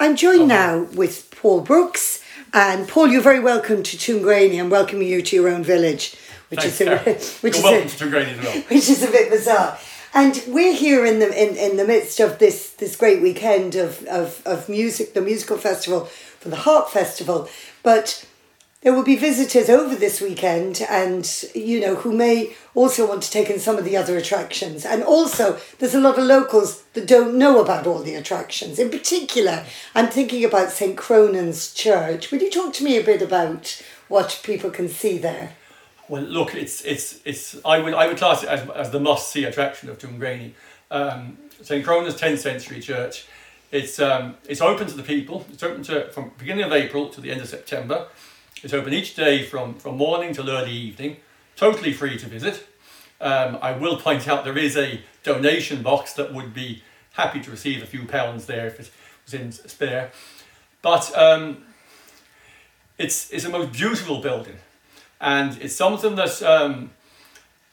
I'm joined uh-huh. now with Paul Brooks. And Paul, you're very welcome to Tuamgraney and welcoming you to your own village, which Thanks, is a, Sarah. which You're is a, to well. which is a bit bizarre. And we're here in the in, in the midst of this this great weekend of, of, of music, the musical festival for the Harp Festival. But there will be visitors over this weekend and you know who may also want to take in some of the other attractions. And also there's a lot of locals that don't know about all the attractions. In particular, I'm thinking about St. Cronan's Church. Would you talk to me a bit about what people can see there? Well, look, it's it's it's. I would I would class it as, as the must see attraction of Tuamgraney. Um, St Cronan's 10th century church. It's um, it's open to the people. It's open to from beginning of April to the end of September. It's open each day from from morning till early evening. Totally free to visit. Um, I will point out there is a donation box that would be happy to receive a few pounds there if it was in spare. But um, it's it's a most beautiful building and it's something that um,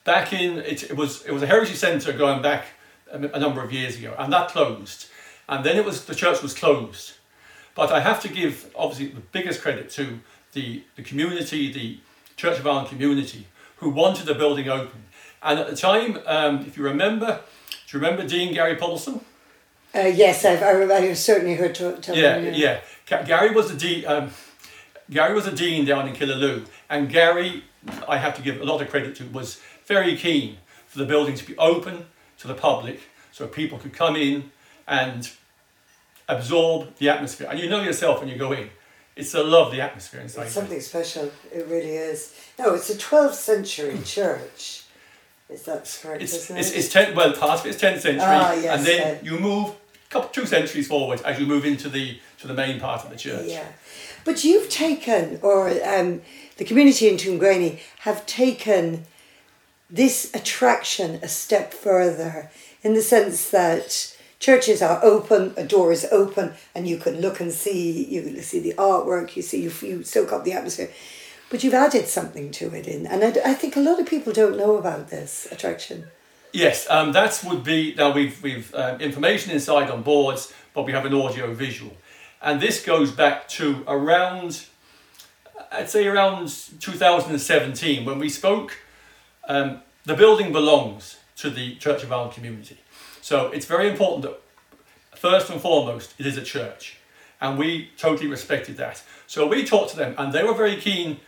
back in it, it was it was a heritage centre going back a, a number of years ago, and that closed, and then it was the church was closed. But I have to give obviously the biggest credit to the the community, the Church of Ireland community, who wanted the building open. And at the time, um, if you remember, do you remember Dean Gary Paulson? Uh, yes, I've, I, I've certainly heard to, tell Yeah, them, yeah. Ga- Gary was the dean. Um, Gary was a dean down in Killaloe, and Gary, I have to give a lot of credit to, was very keen for the building to be open to the public, so people could come in and absorb the atmosphere. And you know yourself when you go in, it's a lovely atmosphere inside. It's something special. It really is. No, it's a 12th century church. Is that correct? It's, it's, it's ten, well, part of it's 10th century, Ah, yes, and then you move a couple, two centuries forward as you move into the to the main part of the church. Yeah. But you've taken, or um, the community in Tuamgraney have taken this attraction a step further in the sense that churches are open, a door is open, and you can look and see, you can see the artwork, you see, you, you soak up the atmosphere. But you've added something to it in, and I, I think a lot of people don't know about this attraction. Yes, um, that would be now we've we've um, information inside on boards, but we have an audio visual, and this goes back to around, I'd say around 2017 when we spoke. Um, the building belongs to the Church of Ireland community, so it's very important that first and foremost it is a church, and we totally respected that. So we talked to them, and they were very keen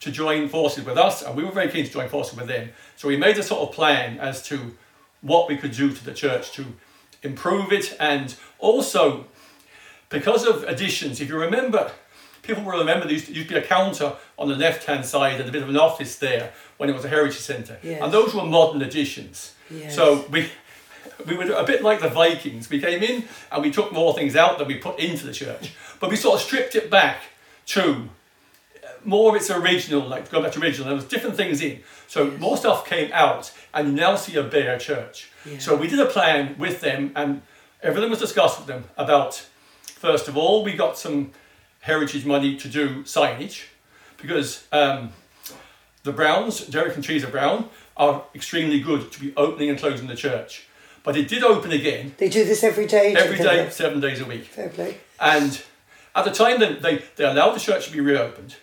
to join forces with us, and we were very keen to join forces with them. So we made a sort of plan as to what we could do to the church to improve it, and also because of additions. If you remember, people will remember there used to, used to be a counter on the left-hand side and a bit of an office there when it was a heritage centre, Yes. and those were modern additions. Yes. So we. We were a bit like the Vikings. We came in and we took more things out than we put into the church, but we sort of stripped it back to more of its original, like going back to original, there was different things in. So more stuff came out, and you now see a bare church. Yeah. So we did a plan with them, and everything was discussed with them about. First of all, we got some heritage money to do signage, because um, the Browns, Derek and Teresa Brown, are extremely good to be opening and closing the church. But it did open again They do this every day. Every day, seven days a week. Fair play. And at the time, they, they, they allowed the church to be reopened,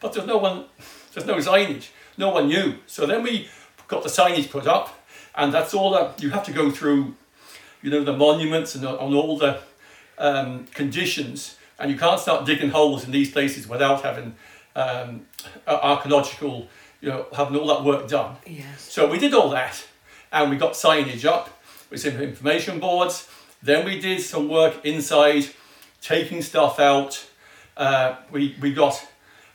but there's no one, there's no signage. No one knew. So then we got the signage put up, and that's all that you have to go through, you know, the monuments and on all the um, conditions, and you can't start digging holes in these places without having um, archaeological, you know, having all that work done. Yes. So we did all that, and we got signage up with some information boards. Then we did some work inside, taking stuff out. Uh, we we got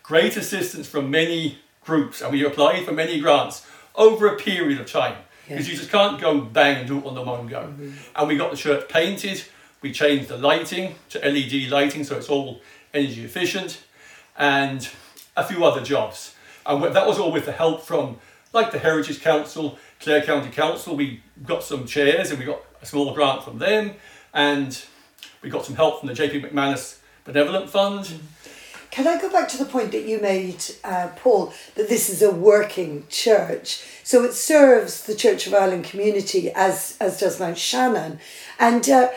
great assistance from many groups, and we applied for many grants over a period of time because Yeah. you just can't go bang and do it on the one go. And we got the church painted. We changed the lighting to LED lighting, so it's all energy efficient, and a few other jobs. And that was all with the help from like the Heritage Council, Clare County Council. We got some chairs and we got a small grant from them, and we got some help from the JP McManus Benevolent Fund. Can I go back to the point that you made, uh, Paul, that this is a working church? So it serves the Church of Ireland community as as does Mount Shannon, and uh,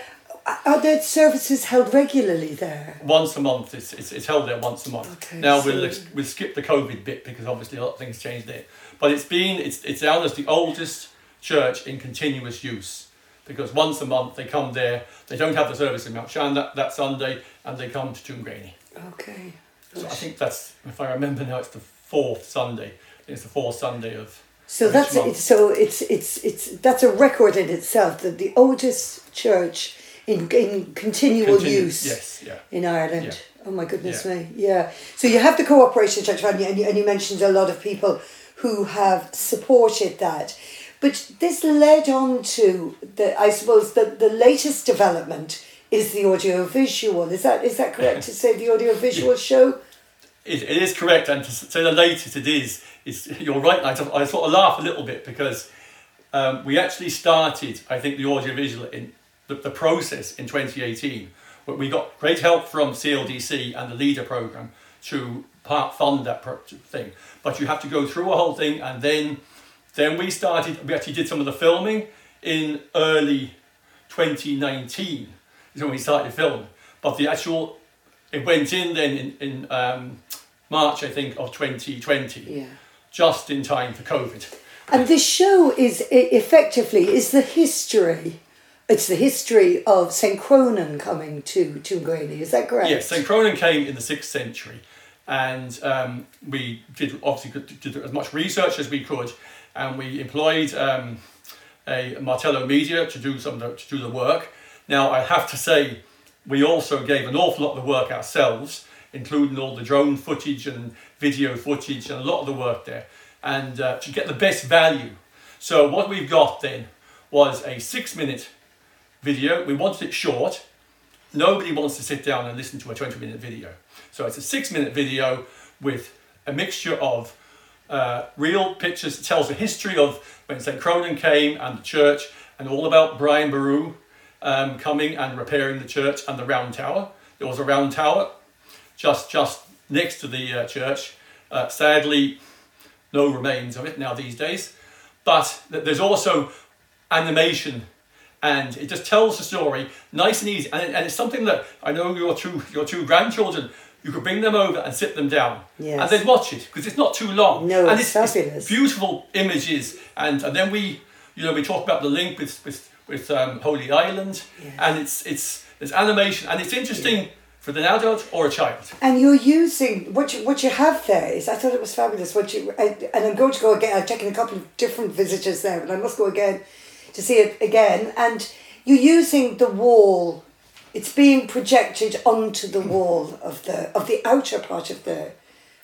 are there services held regularly there? Once a month, it's, it's, it's held there once a month. Okay, now so- we'll we'll skip the COVID bit because obviously a lot of things changed there. But it's been it's it's down as the oldest church in continuous use because once a month they come there. They don't have the service in Mount Shan that, that Sunday, and they come to Tuamgraney. Okay. So I think that's if I remember now, it's the fourth Sunday. It's the fourth Sunday of. So that's it. So it's it's it's that's a record in itself that the oldest church in in continual Continue- use Yes, yeah. in Ireland. Yeah. Oh my goodness Yeah. me! Yeah. So you have the cooperation church and you, and you and you mentioned a lot of people who have supported that, but this led on to the I suppose the the latest development is the audio visual. Is that is that correct to say the audio visual show? It, it is correct, and to say the latest it is, is you're right. I, I sort of laugh a little bit because um, we actually started, I think, the audiovisual in the, the process in 2018. But we got great help from CLDC and the Leader program to part fund that thing. But you have to go through a whole thing, and then then we started. We actually did some of the filming in early 2019 is when we started filming. But the actual it went in then in, in um, March, I think, of 2020, Yeah. just in time for COVID. And this show is effectively is the history. It's the history of St Cronan coming to Tuamgraney. Is that correct? Yes, St. Cronan came in the 6th century, and um, we did obviously did, as much research as we could, and we employed um, a Martello Media to do some the, to do the work. Now, I have to say, we also gave an awful lot of the work ourselves, including all the drone footage and video footage and a lot of the work there, and uh, to get the best value. So what we've got then was a six-minute video. We wanted it short. Nobody wants to sit down and listen to a 20 minute video. So it's a six minute video with a mixture of uh, real pictures that tells the history of when St. Cronan came and the church and all about Brian Boru um, coming and repairing the church and the round tower. There was a round tower just just next to the uh, church. Uh, sadly, no remains of it now these days. But there's also animation and it just tells the story nice and easy. And, and it's something that I know your two your two grandchildren. You could bring them over and sit them down, Yes. and they'd watch it because it's not too long. No, and it's fabulous. beautiful images, and, and then we, you know, we talk about the link with with, with um, Holy Island, Yes. and it's it's there's animation, and it's interesting for an adult or a child. And you're using what you what you have there is I thought it was fabulous. What you I, and I'm going to go again. I've taken a couple of different visitors there, but I must go again to see it again. And you're using the wall. It's being projected onto the wall of the of the outer part of the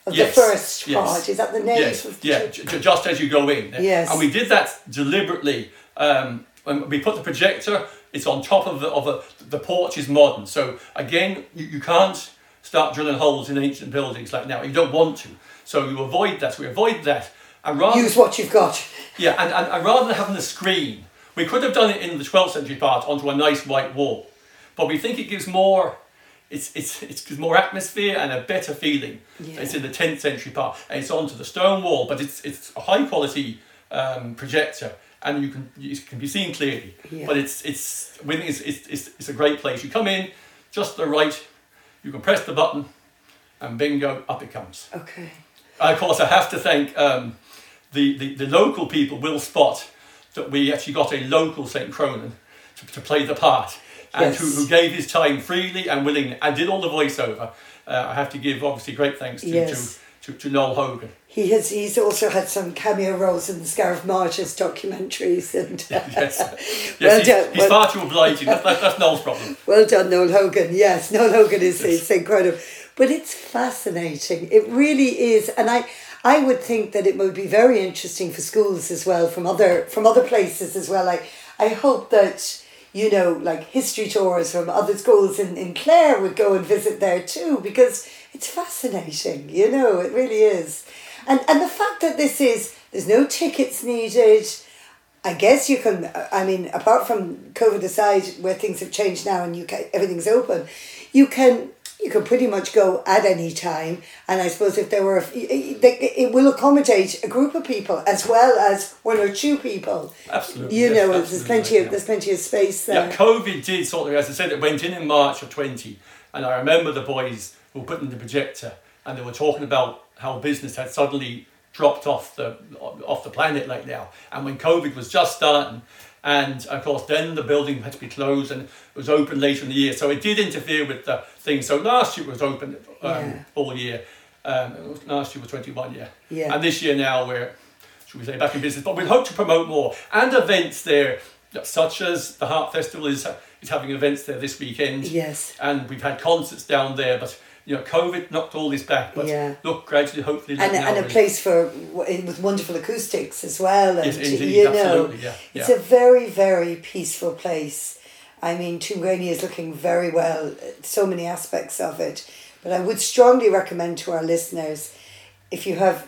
of Yes, the first yes. part. Is that the name? Yes, the yeah, j- just as you go in. Yes. And we did that deliberately. Um, when we put the projector, it's on top of the, of a, the porch is modern. So again, you, you can't start drilling holes in ancient buildings like now. You don't want to. So you avoid that. So we avoid that. And rather, Use what you've got. yeah, and, and, and rather than having a screen, we could have done it in the 12th century part onto a nice white wall. But we think it gives more, it's, it's, it gives more atmosphere and a better feeling. Yeah. It's in the 10th century part. And it's onto the stone wall, but it's, it's a high quality um, projector and you can, it can be seen clearly. Yeah. But it's, it's, we think it's, it's, it's, it's a great place. You come in, just the right, you can press the button and bingo, up it comes. Okay. And of course, I have to thank um, the, the, the local people, Will Spot, that we actually got a local St. Cronan to, to play the part and who, Yes. who gave his time freely and willingly and did all the voiceover. Uh, I have to give obviously great thanks to, Yes. to, to, to Noel Hogan. He has. He's also had some cameo roles in the Scariff Martyrs documentaries, and Yes, yes Well he's, done, he's well- far too obliging. That's, that's, that's Noel's problem. Well done, Noel Hogan. Yes, Noel Hogan is, is incredible. But it's fascinating. It really is. And I I would think that it would be very interesting for schools as well, from other from other places as well. I I hope that, you know, like history tours from other schools in, in Clare would go and visit there too, because it's fascinating, you know, it really is. And and the fact that this is there's no tickets needed. I guess you can. I mean, apart from COVID aside, where things have changed now and you can everything's open, you can you can pretty much go at any time. And I suppose if there were, it will accommodate a group of people as well as one or two people. Absolutely. You yes, know, absolutely there's plenty of yeah. there's plenty of space there. Yeah, COVID did sort of, as I said, it went in in March of 20. And I remember the boys who were putting the projector and they were talking about how business had suddenly dropped off the off the planet like now. And when COVID was just starting, and of course then the building had to be closed and it was open later in the year. So it did interfere with the thing. So last year it was open um, Yeah. all year. Um, last year was 21, yeah. Yeah. And this year now we're, should we say, back in business. But we hope to promote more. And events there, such as the Harp Festival is, is having events there this weekend. Yes. And we've had concerts down there, but you know, COVID knocked all this back. But Yeah. look, gradually, hopefully, and, and a place for with wonderful acoustics as well. And Yes, indeed, you know, absolutely, yeah, it's yeah. a very very peaceful place. I mean, Tuamgraney is looking very well. So many aspects of it, but I would strongly recommend to our listeners, if you have.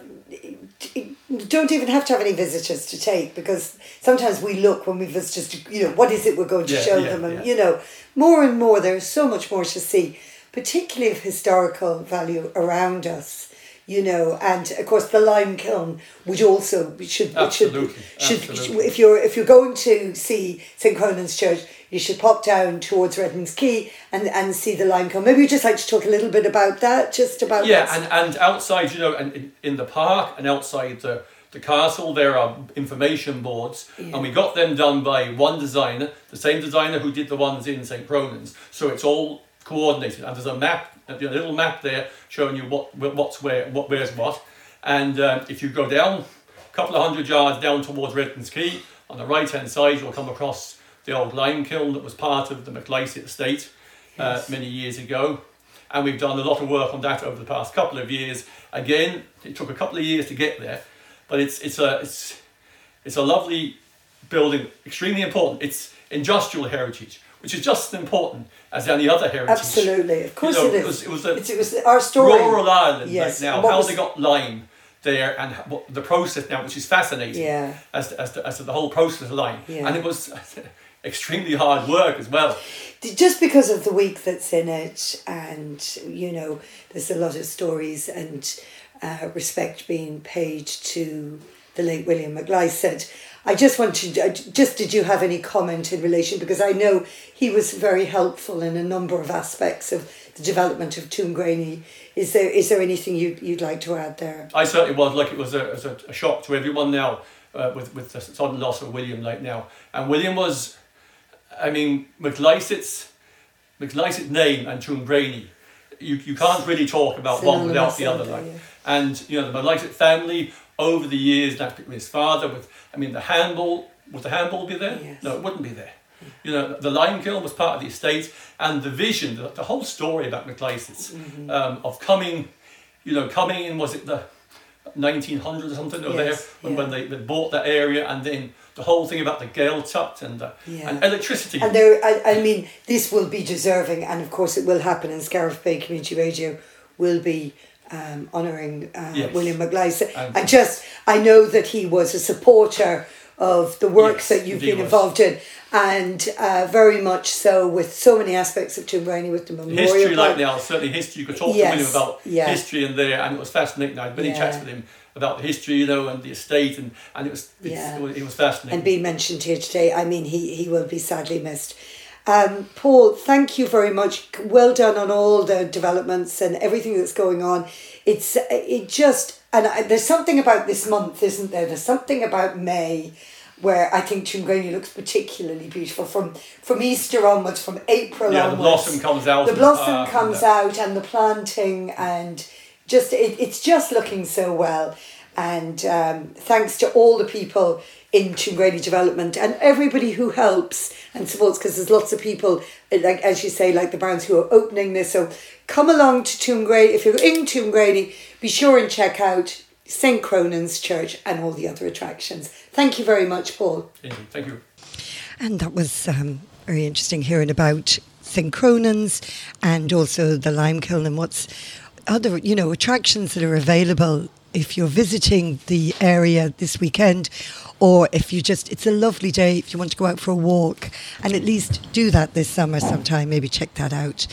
Don't even have to have any visitors to take because sometimes we look when we visit to you know what is it we're going to Yeah, show yeah, them and yeah. you know more and more there's so much more to see particularly of historical value around us you know and of course the lime kiln would also should Absolutely, should, should absolutely. if you're if you're going to see St Cronan's Church you should pop down towards Redlands Quay and, and see the lime kiln maybe you'd just like to talk a little bit about that just about Yeah, and, and outside, you know, and in, in the park and outside the, the castle, there are information boards, Yeah. and we got them done by one designer, the same designer who did the ones in St. Cronan's. So it's all coordinated, and there's a map, a little map there showing you what what's where, what where's what. And um, if you go down a couple of hundred yards down towards Redlands Quay, on the right hand side, you'll come across the old lime kiln that was part of the McLysaght estate uh, Yes. many years ago and we've done a lot of work on that over the past couple of years. Again, it took a couple of years to get there, but it's it's a it's it's a lovely building, extremely important. It's industrial heritage, which is just as important as any other heritage. absolutely of course You know, it is it was- it was a it was our story Rural Ireland Yes, right now, how was- they got lime there and what the process now, which is fascinating. Yeah. As to, as to, as to the whole process of lime, Yeah. and it was extremely hard work as well. just because of the week that's in it and you know there's a lot of stories and uh, respect being paid to the late william McLysaght i just want to just did you have any comment in relation because i know he was very helpful in a number of aspects of the development of Tuamgraney. is there is there anything you, you'd like to add there I certainly was like it was a, it was a, shock to everyone now uh, with with the sudden loss of William like now. And William was, I mean, McLysaght's McLysaght's name and Toongraney. You, you can't really talk about one without the other. Like. yeah. And you know the McLysaght family over the years, that with his father, with I mean the handball, would the handball be there? Yes. No, it wouldn't be there. You know, the lime kiln was part of the estate, and the vision, the, the whole story about McLysaghts, Mm-hmm. um, of coming, you know, coming in, was it the 1900s or something or Yes, there, when, when they, they bought that area, and then the whole thing about the Gale Tut and, the, Yeah. and electricity. And there, I, I mean, this will be deserving, and of course, it will happen. And Scariff Bay Community Radio will be um, honouring uh, Yes. William McLysa. And- And just, I know that he was a supporter of the work Yes, that you've been was. involved in, and uh, very much so with so many aspects of Tuamgraney with the memorial. history like park. now, certainly history. You could talk Yes, to William about yeah. history in there, and it was fascinating. I had many Yeah. chats with him about the history, you know, and the estate, and, and it was Yeah. it was fascinating. and being mentioned here today. I mean, he, he will be sadly missed. Um, Paul, thank you very much. Well done on all the developments and everything that's going on. It's it just and I, there's something about this month, isn't there? There's something about May where I think Tuamgraney looks particularly beautiful from from Easter onwards, from April yeah, the blossom comes out. The blossom and comes out and the planting and just it, it's just looking so well. And um, thanks to all the people in Tuamgraney Development and everybody who helps and supports because there's lots of people like as you say like the Browns who are opening this. So come along to Tuamgraney if you're in Toongraney. Be sure and check out St Cronan's Church and all the other attractions. Thank you very much, Paul. Indeed, Thank you. And that was um, very interesting hearing about St. Cronan's and also the lime kiln and what's other, you know, attractions that are available if you're visiting the area this weekend or if you just, it's a lovely day if you want to go out for a walk and at least do that this summer sometime, maybe check that out.